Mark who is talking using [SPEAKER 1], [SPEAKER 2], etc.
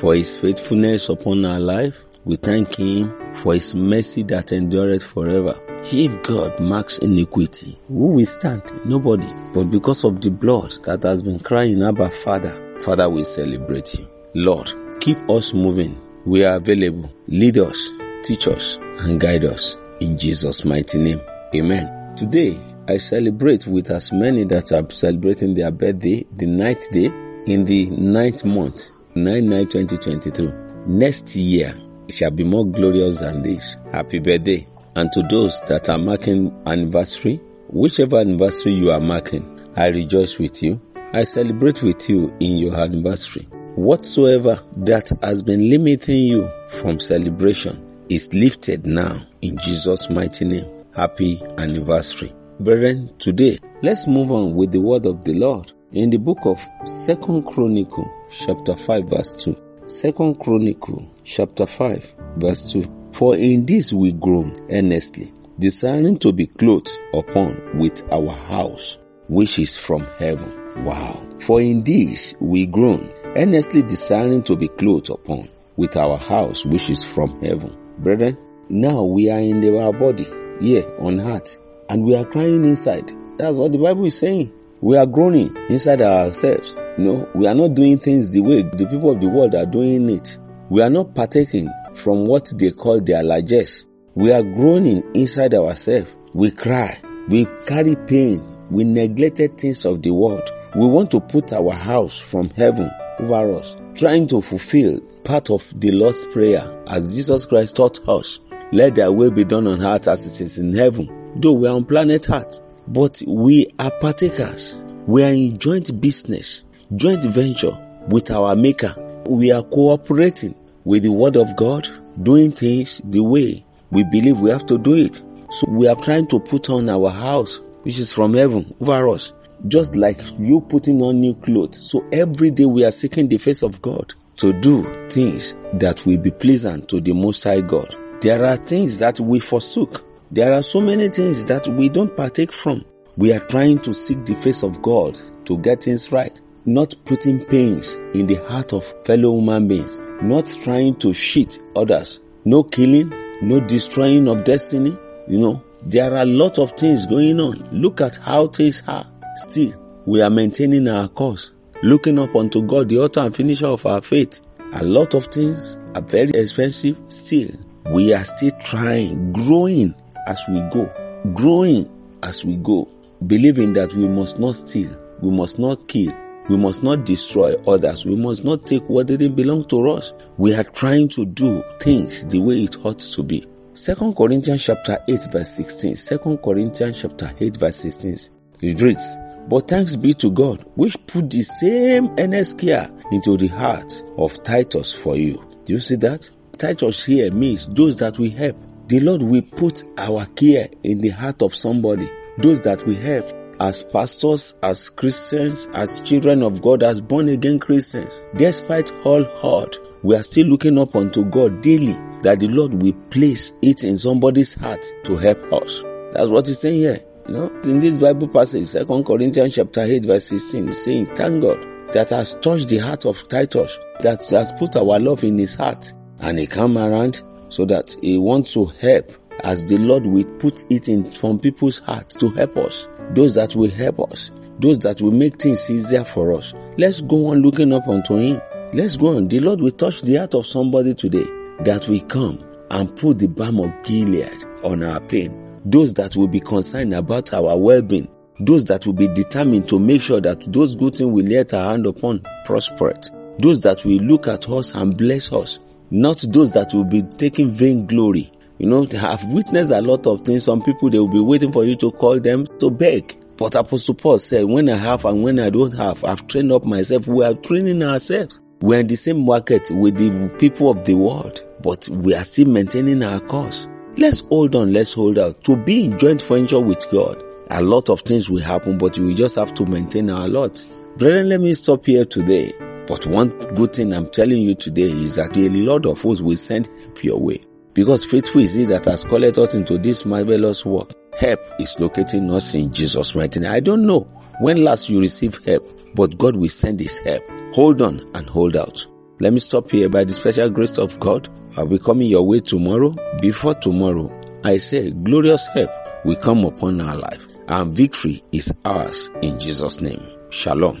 [SPEAKER 1] for His faithfulness upon our life. We thank Him for His mercy that endureth forever. If God marks iniquity, who will stand? Nobody. But because of the blood that has been crying, Abba Father, Father, we celebrate you. Lord, keep us moving. We are available. Lead us, teach us, and guide us. In Jesus' mighty name. Amen. Today, I celebrate with as many that are celebrating their birthday, the ninth day, in the ninth month, 9 9 2022. Next year, shall be more glorious than this. Happy birthday. And to those that are marking anniversary, whichever anniversary you are marking, I rejoice with you. I celebrate with you in your anniversary. Whatsoever that has been limiting you from celebration is lifted now in Jesus' mighty name. Happy anniversary. Brethren, today, let's move on with the word of the Lord in the book of Second Chronicle, chapter 5, verse 2. Second Chronicle, chapter 5, verse 2. For in this we groan earnestly, desiring to be clothed upon with our house, which is from heaven. Wow. For in this we groan, earnestly desiring to be clothed upon with our house, which is from heaven. Brethren, now we are in our body, here on earth, and we are crying inside. That's what the Bible is saying. We are groaning inside ourselves. You know, we are not doing things the way the people of the world are doing it. We are not partaking from what they call their largesse. We are groaning inside ourselves. We cry. We carry pain. We neglected things of the world. We want to put our house from heaven over us, trying to fulfill part of the Lord's Prayer as Jesus Christ taught us. Let thy will be done on earth as it is in heaven. Though we are on planet earth, but we are partakers. We are in joint business, joint venture with our maker. We are cooperating with the word of God, doing things the way we believe we have to do it. So we are trying to put on our house, which is from heaven, over us. Just like you putting on new clothes. So every day we are seeking the face of God to do things that will be pleasant to the Most High God. There are things that we forsook. There are so many things that we don't partake from. We are trying to seek the face of God to get things right, not putting pains in the heart of fellow human beings, not trying to cheat others, no killing, no destroying of destiny. You know, there are a lot of things going on. Look at how things are. Still, we are maintaining our course, looking up unto God, the author and finisher of our faith. A lot of things are very expensive. Still, we are still trying, growing as we go, growing as we go, believing that we must not steal, we must not kill, we must not destroy others, we must not take what didn't belong to us. We are trying to do things the way it ought to be. Second Corinthians chapter 8 verse 16. Second Corinthians chapter 8 verse 16. It reads, But thanks be to God, which put the same earnest care into the heart of Titus for you. Do you see that? Titus here means those that we help. The Lord will put our care in the heart of somebody, those that we help as pastors, as Christians, as children of God, as born again Christians. Despite all hard, we are still looking up unto God daily that the Lord will place it in somebody's heart to help us. That's what he's saying here. You know, in this Bible passage, 2 Corinthians chapter 8 verse 16, is saying, thank God that has touched the heart of Titus, that has put our love in his heart, and he come around so that he wants to help as the Lord will put it in from people's hearts to help us. Those that will help us, those that will make things easier for us. Let's go on looking up unto him. Let's go on. The Lord will touch the heart of somebody today that will come and put the balm of Gilead on our pain. Those that will be concerned about our well-being. Those that will be determined to make sure that those good things we let our hand upon prosper. Those that will look at us and bless us. Not those that will be taking vain glory. You know, I've witnessed a lot of things. Some people, they will be waiting for you to call them to beg. But Apostle Paul said, when I have and when I don't have, I've trained up myself. We are training ourselves. We are in the same market with the people of the world. but we are still maintaining our course. Let's hold on, let's hold out. To be in joint venture with God, a lot of things will happen, but we just have to maintain our lot. Brethren, let me stop here today. But one good thing I'm telling you today is that the Lord of hosts will send help your way. Because faithful is he that has called us into this marvelous work. Help is locating us in Jesus' mighty name. I don't know when last you receive help, but God will send his help. Hold on and hold out. Let me stop here by the special grace of God. I'll be coming your way tomorrow. Before tomorrow, I say glorious help will come upon our life and victory is ours in Jesus' name. Shalom.